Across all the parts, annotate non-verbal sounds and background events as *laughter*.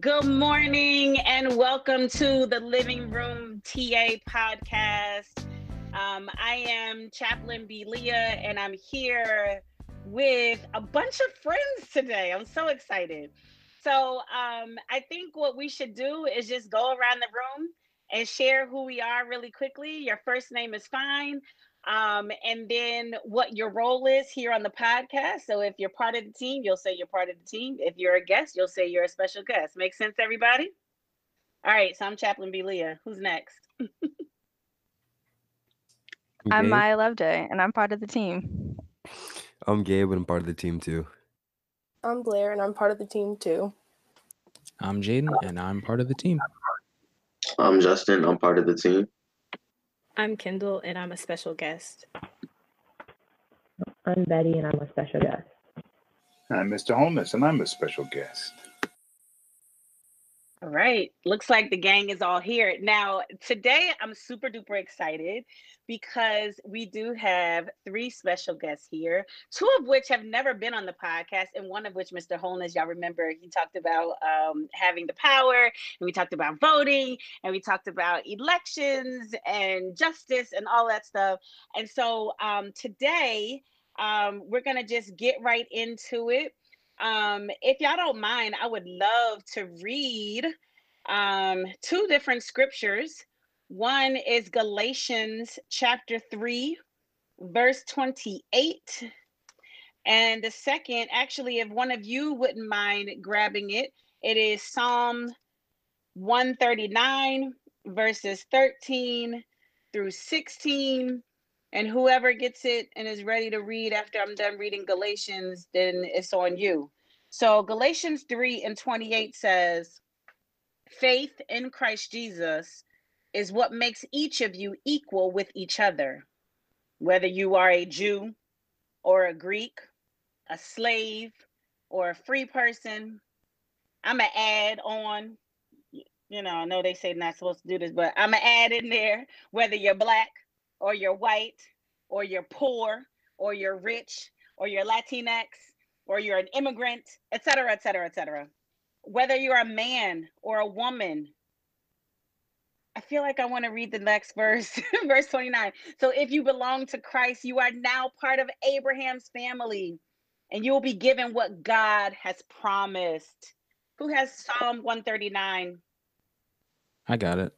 Good morning and welcome to the Living Room TA podcast. Um, I am Chaplain B. Leah and I'm here with a bunch of friends today. I'm so excited. So um, I think what we should do is just go around the room and share who we are really quickly. Your first name is fine um, and then what your role is here on the podcast. So if you're part of the team, you'll say you're part of the team. If you're a guest, you'll say you're a special guest. Make sense, everybody? All right, so I'm Chaplain B. Leah. Who's next? I'm Maya Loveday, and I'm part of the team. I'm Gabe, and I'm part of the team too. I'm Blair, and I'm part of the team too. I'm Jaden, and I'm part of the team. I'm Justin. I'm part of the team. I'm Kendall, and I'm a special guest. I'm Betty, and I'm a special guest. I'm Mr. Holness, and I'm a special guest. All right. Looks like the gang is all here. Now, today I'm super duper excited because we do have three special guests here, two of which have never been on the podcast, and one of which, Mr. Holness, y'all remember, he talked about um, having the power, and we talked about voting, and we talked about elections and justice and all that stuff. And so um, today, um, we're going to just get right into it. Um, if y'all don't mind, I would love to read um, two different scriptures. One is Galatians chapter 3, verse 28. And the second, actually, if one of you wouldn't mind grabbing it, it is Psalm 139, verses 13 through 16. And whoever gets it and is ready to read after I'm done reading Galatians, then it's on you. So Galatians 3 and 28 says, Faith in Christ Jesus is what makes each of you equal with each other, whether you are a Jew or a Greek, a slave or a free person. I'm going to add on, you know, I know they say not supposed to do this, but I'm going to add in there whether you're black or you're white or you're poor or you're rich or you're Latinx or you're an immigrant, et cetera, et cetera, et cetera. Whether you're a man or a woman, I feel like I want to read the next *laughs* verse, verse 29. So if you belong to Christ, you are now part of Abraham's family and you will be given what God has promised. Who has Psalm 139? I got it.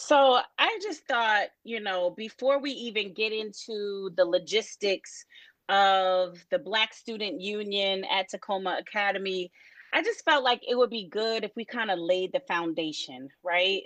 So I just thought, you know, before we even get into the logistics of the Black Student Union at Tacoma Academy, I just felt like it would be good if we kind of laid the foundation, right?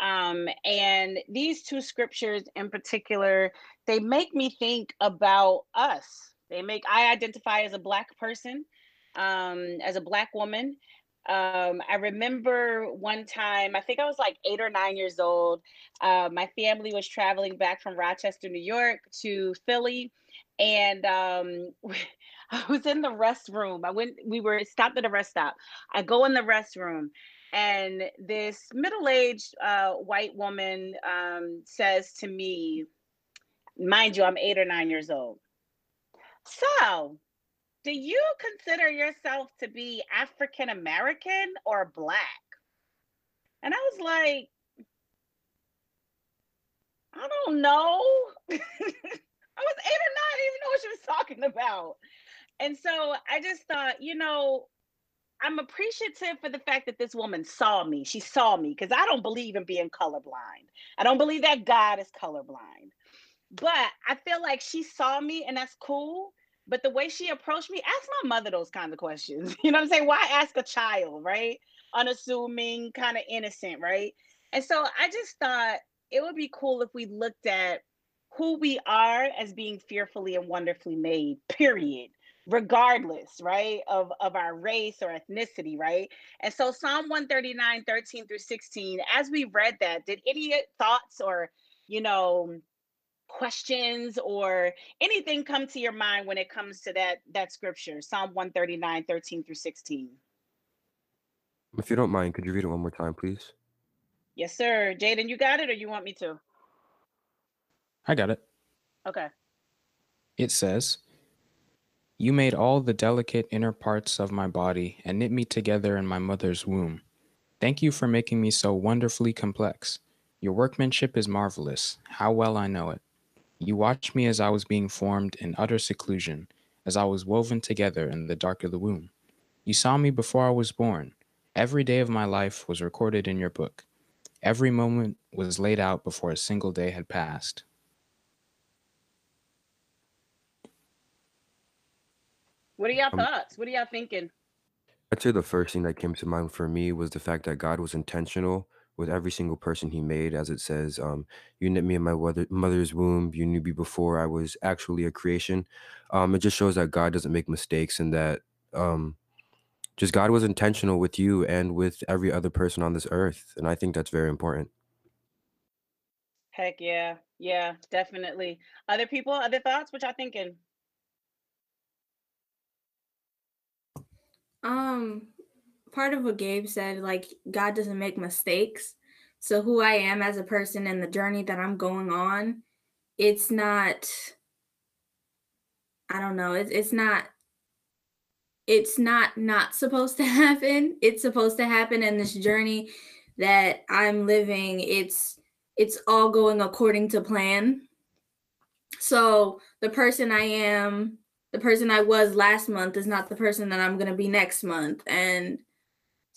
Um, and these two scriptures in particular, they make me think about us. They make I identify as a black person, um, as a black woman. Um, I remember one time, I think I was like eight or nine years old. Uh, my family was traveling back from Rochester, New York to Philly. And um, *laughs* I was in the restroom. I went, we were stopped at a rest stop. I go in the restroom and this middle-aged uh, white woman um, says to me, mind you, I'm eight or nine years old. So, do you consider yourself to be African American or black? And I was like, I don't know. *laughs* I was eight or nine, I didn't even know what she was talking about. And so I just thought, you know, I'm appreciative for the fact that this woman saw me. She saw me because I don't believe in being colorblind. I don't believe that God is colorblind. But I feel like she saw me and that's cool. But the way she approached me, ask my mother those kinds of questions. *laughs* You know what I'm saying? Why ask a child, right? Unassuming, kind of innocent, right? And so I just thought it would be cool if we looked at who we are as being fearfully and wonderfully made, period regardless, right, of, of our race or ethnicity, right? And so Psalm 139, 13 through 16, as we read that, did any thoughts or you know, questions or anything come to your mind when it comes to that that scripture, Psalm 139, 13 through 16? If you don't mind, could you read it one more time, please? Yes, sir. Jaden, you got it or you want me to? I got it. Okay. It says, You made all the delicate inner parts of my body and knit me together in my mother's womb. Thank you for making me so wonderfully complex. Your workmanship is marvelous. How well I know it. You watched me as I was being formed in utter seclusion, as I was woven together in the dark of the womb. You saw me before I was born. Every day of my life was recorded in your book. Every moment was laid out before a single day had passed. What are y'all Um, thoughts? What are y'all thinking? I'd say the first thing that came to mind for me was the fact that God was intentional with every single person he made, as it says, um, you knit me in my mother, mother's womb, you knew me before I was actually a creation. Um, it just shows that God doesn't make mistakes and that um, just God was intentional with you and with every other person on this earth. And I think that's very important. Heck yeah. Yeah, definitely. Other people, other thoughts? What y'all thinking? Um, part of what Gabe said, like God doesn't make mistakes. So who I am as a person and the journey that I'm going on, it's not. I don't know. It's it's not. It's not not supposed to *laughs* happen. It's supposed to happen in this journey that I'm living. It's it's all going according to plan. So the person I am the person I was last month is not the person that I'm going to be next month and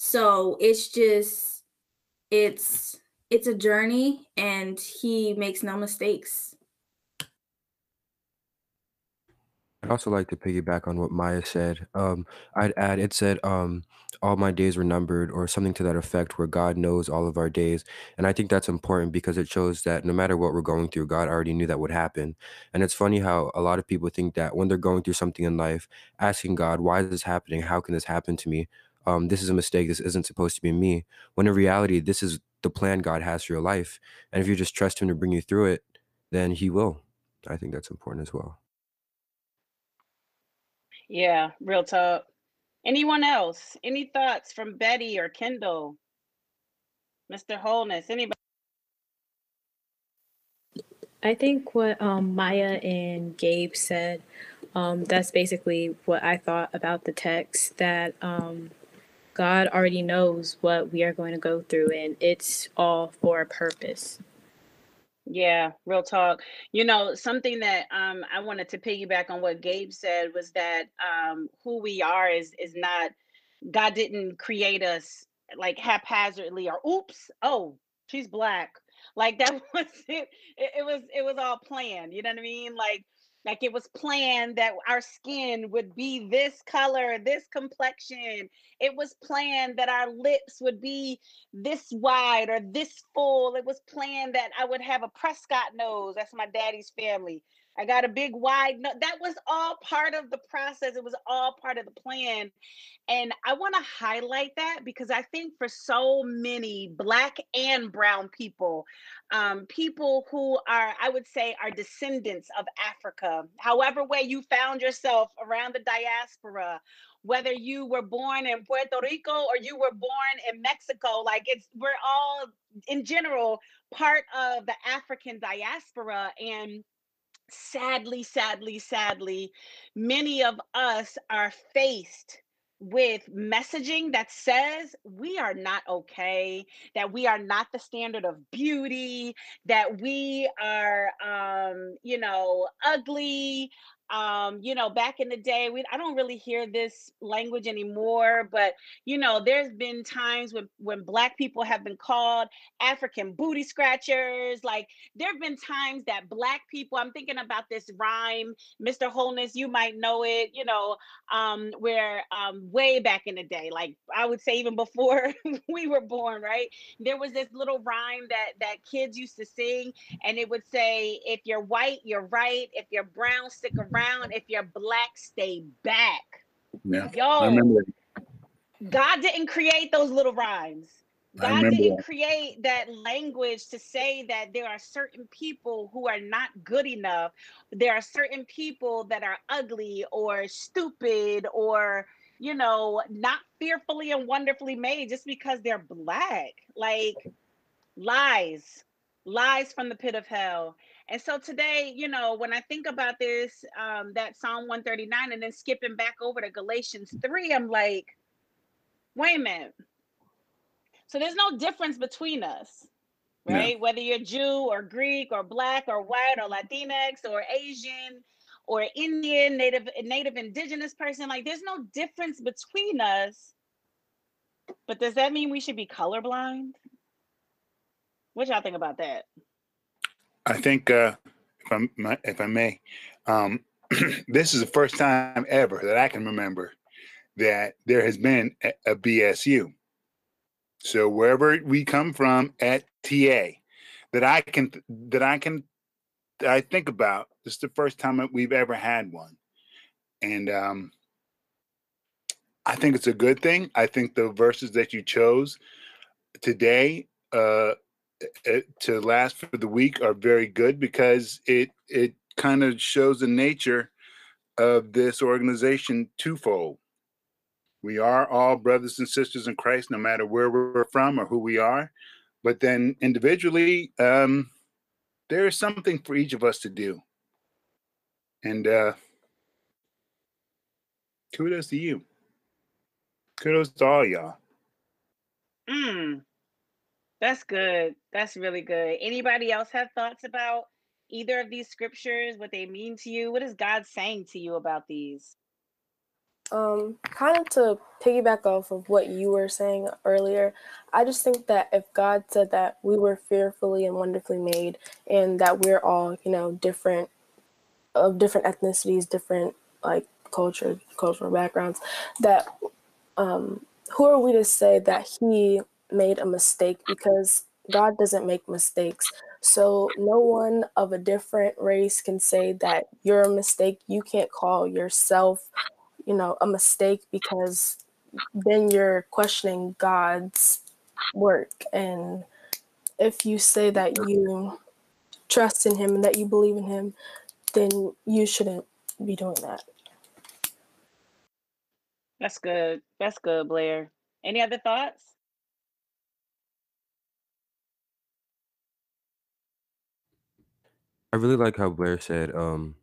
so it's just it's it's a journey and he makes no mistakes. I'd also like to piggyback on what Maya said. Um, I'd add, it said, um, all my days were numbered, or something to that effect, where God knows all of our days. And I think that's important because it shows that no matter what we're going through, God already knew that would happen. And it's funny how a lot of people think that when they're going through something in life, asking God, why is this happening? How can this happen to me? Um, this is a mistake. This isn't supposed to be me. When in reality, this is the plan God has for your life. And if you just trust Him to bring you through it, then He will. I think that's important as well. Yeah, real talk. Anyone else? Any thoughts from Betty or Kendall? Mr. Holness, anybody? I think what um, Maya and Gabe said, um, that's basically what I thought about the text that um, God already knows what we are going to go through, and it's all for a purpose. Yeah, real talk. You know, something that um I wanted to piggyback on what Gabe said was that um who we are is is not God didn't create us like haphazardly or oops, oh, she's black. Like that *laughs* was it, it, it was it was all planned, you know what I mean? Like like it was planned that our skin would be this color, this complexion. It was planned that our lips would be this wide or this full. It was planned that I would have a Prescott nose. That's my daddy's family. I got a big wide nose. That was all part of the process. It was all part of the plan. And I want to highlight that because I think for so many Black and Brown people, um, people who are, I would say, are descendants of Africa, however way you found yourself around the diaspora, whether you were born in Puerto Rico or you were born in Mexico, like it's, we're all in general part of the African diaspora. And sadly, sadly, sadly, many of us are faced with messaging that says we are not okay, that we are not the standard of beauty, that we are, um, you know, ugly, um you know back in the day we i don't really hear this language anymore but you know there's been times when when black people have been called african booty scratchers like there have been times that black people i'm thinking about this rhyme mr holness you might know it you know um where um way back in the day like i would say even before *laughs* we were born right? There was this little rhyme that that kids used to sing and it would say if you're white you're right. If you're brown stick around if you're black stay back Yeah. yo god didn't create those little rhymes God didn't that. create that language to say that there are certain people who are not good enough. There are certain people that are ugly or stupid or, you know, not fearfully and wonderfully made just because they're black. Like lies, lies from the pit of hell. And so today, you know, when I think about this, um, that Psalm 139 and then skipping back over to Galatians 3, I'm like, wait a minute so there's no difference between us, right? No. Whether you're Jew or Greek or black or white or Latinx or Asian or Indian, native native indigenous person, like there's no difference between us. But does that mean we should be colorblind? What y'all think about that? I think, uh, if I'm if I may, um, *clears throat* this is the first time ever that I can remember that there has been a, a BSU. So wherever we come from at TA, that I can that I can I think about. This is the first time that we've ever had one, and um, I think it's a good thing. I think the verses that you chose today uh, to last for the week are very good because it it kind of shows the nature of this organization twofold we are all brothers and sisters in Christ, no matter where we're from or who we are. But then individually, um, there is something for each of us to do. And uh, kudos to you. Kudos to all y'all. Mm, that's good. That's really good. Anybody else have thoughts about either of these scriptures, what they mean to you? What is God saying to you about these? Um, kind of to piggyback off of what you were saying earlier, I just think that if God said that we were fearfully and wonderfully made, and that we're all, you know, different of different ethnicities, different like culture, cultural backgrounds, that um, who are we to say that He made a mistake? Because God doesn't make mistakes. So no one of a different race can say that you're a mistake. You can't call yourself you know, a mistake because then you're questioning God's work. And if you say that you trust in Him and that you believe in Him, then you shouldn't be doing that. That's good. That's good, Blair. Any other thoughts? I really like how Blair said, um,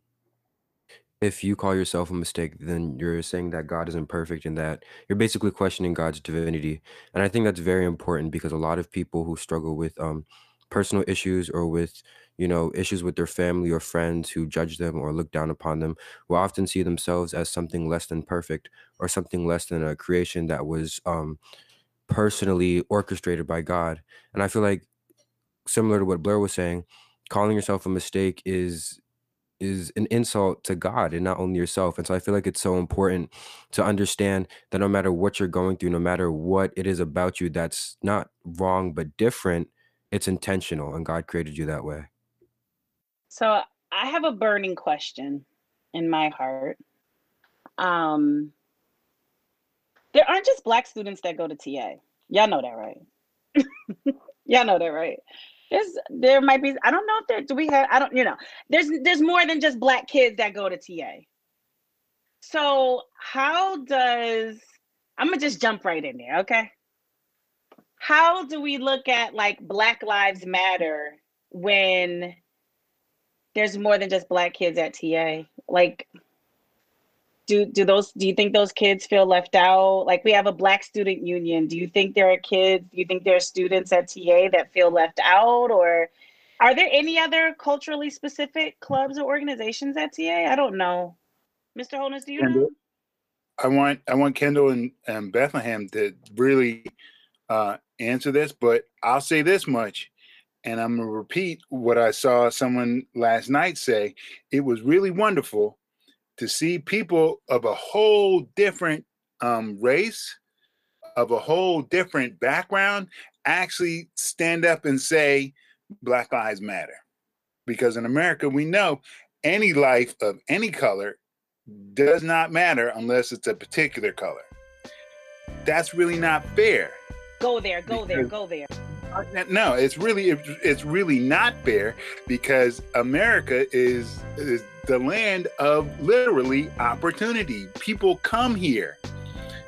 if you call yourself a mistake, then you're saying that God isn't perfect and that you're basically questioning God's divinity. And I think that's very important because a lot of people who struggle with um, personal issues or with, you know, issues with their family or friends who judge them or look down upon them will often see themselves as something less than perfect or something less than a creation that was um, personally orchestrated by God. And I feel like similar to what Blair was saying, calling yourself a mistake is is an insult to God and not only yourself. And so I feel like it's so important to understand that no matter what you're going through, no matter what it is about you that's not wrong but different, it's intentional and God created you that way. So I have a burning question in my heart. Um there aren't just black students that go to TA. Y'all know that, right? *laughs* Y'all know that, right? There's there might be i don't know if there do we have i don't you know there's there's more than just black kids that go to ta so how does i'm gonna just jump right in there okay? How do we look at like black lives matter when there's more than just black kids at ta like do do those do you think those kids feel left out? Like we have a black student union. Do you think there are kids do you think there are students at ta that feel left out or are there any other culturally specific clubs or organizations at ta i don't know. Mr holness do you kendall, know? I want i want kendall and, and bethlehem to really uh, answer this but i'll say this much and i'm going to repeat what i saw someone last night say. It was really wonderful to see people of a whole different um, race, of a whole different background, actually stand up and say, Black Lives Matter. Because in America, we know any life of any color does not matter unless it's a particular color. That's really not fair. go there, go there, go there. No, it's really it's really not fair because America is is the land of literally opportunity. People come here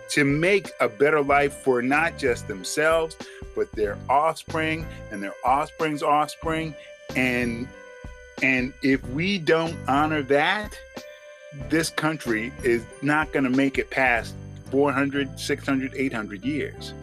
to make a better life for not just themselves, but their offspring and their offspring's offspring. And and if we don't honor that, this country is not going to make it past 400, 600, 800 years.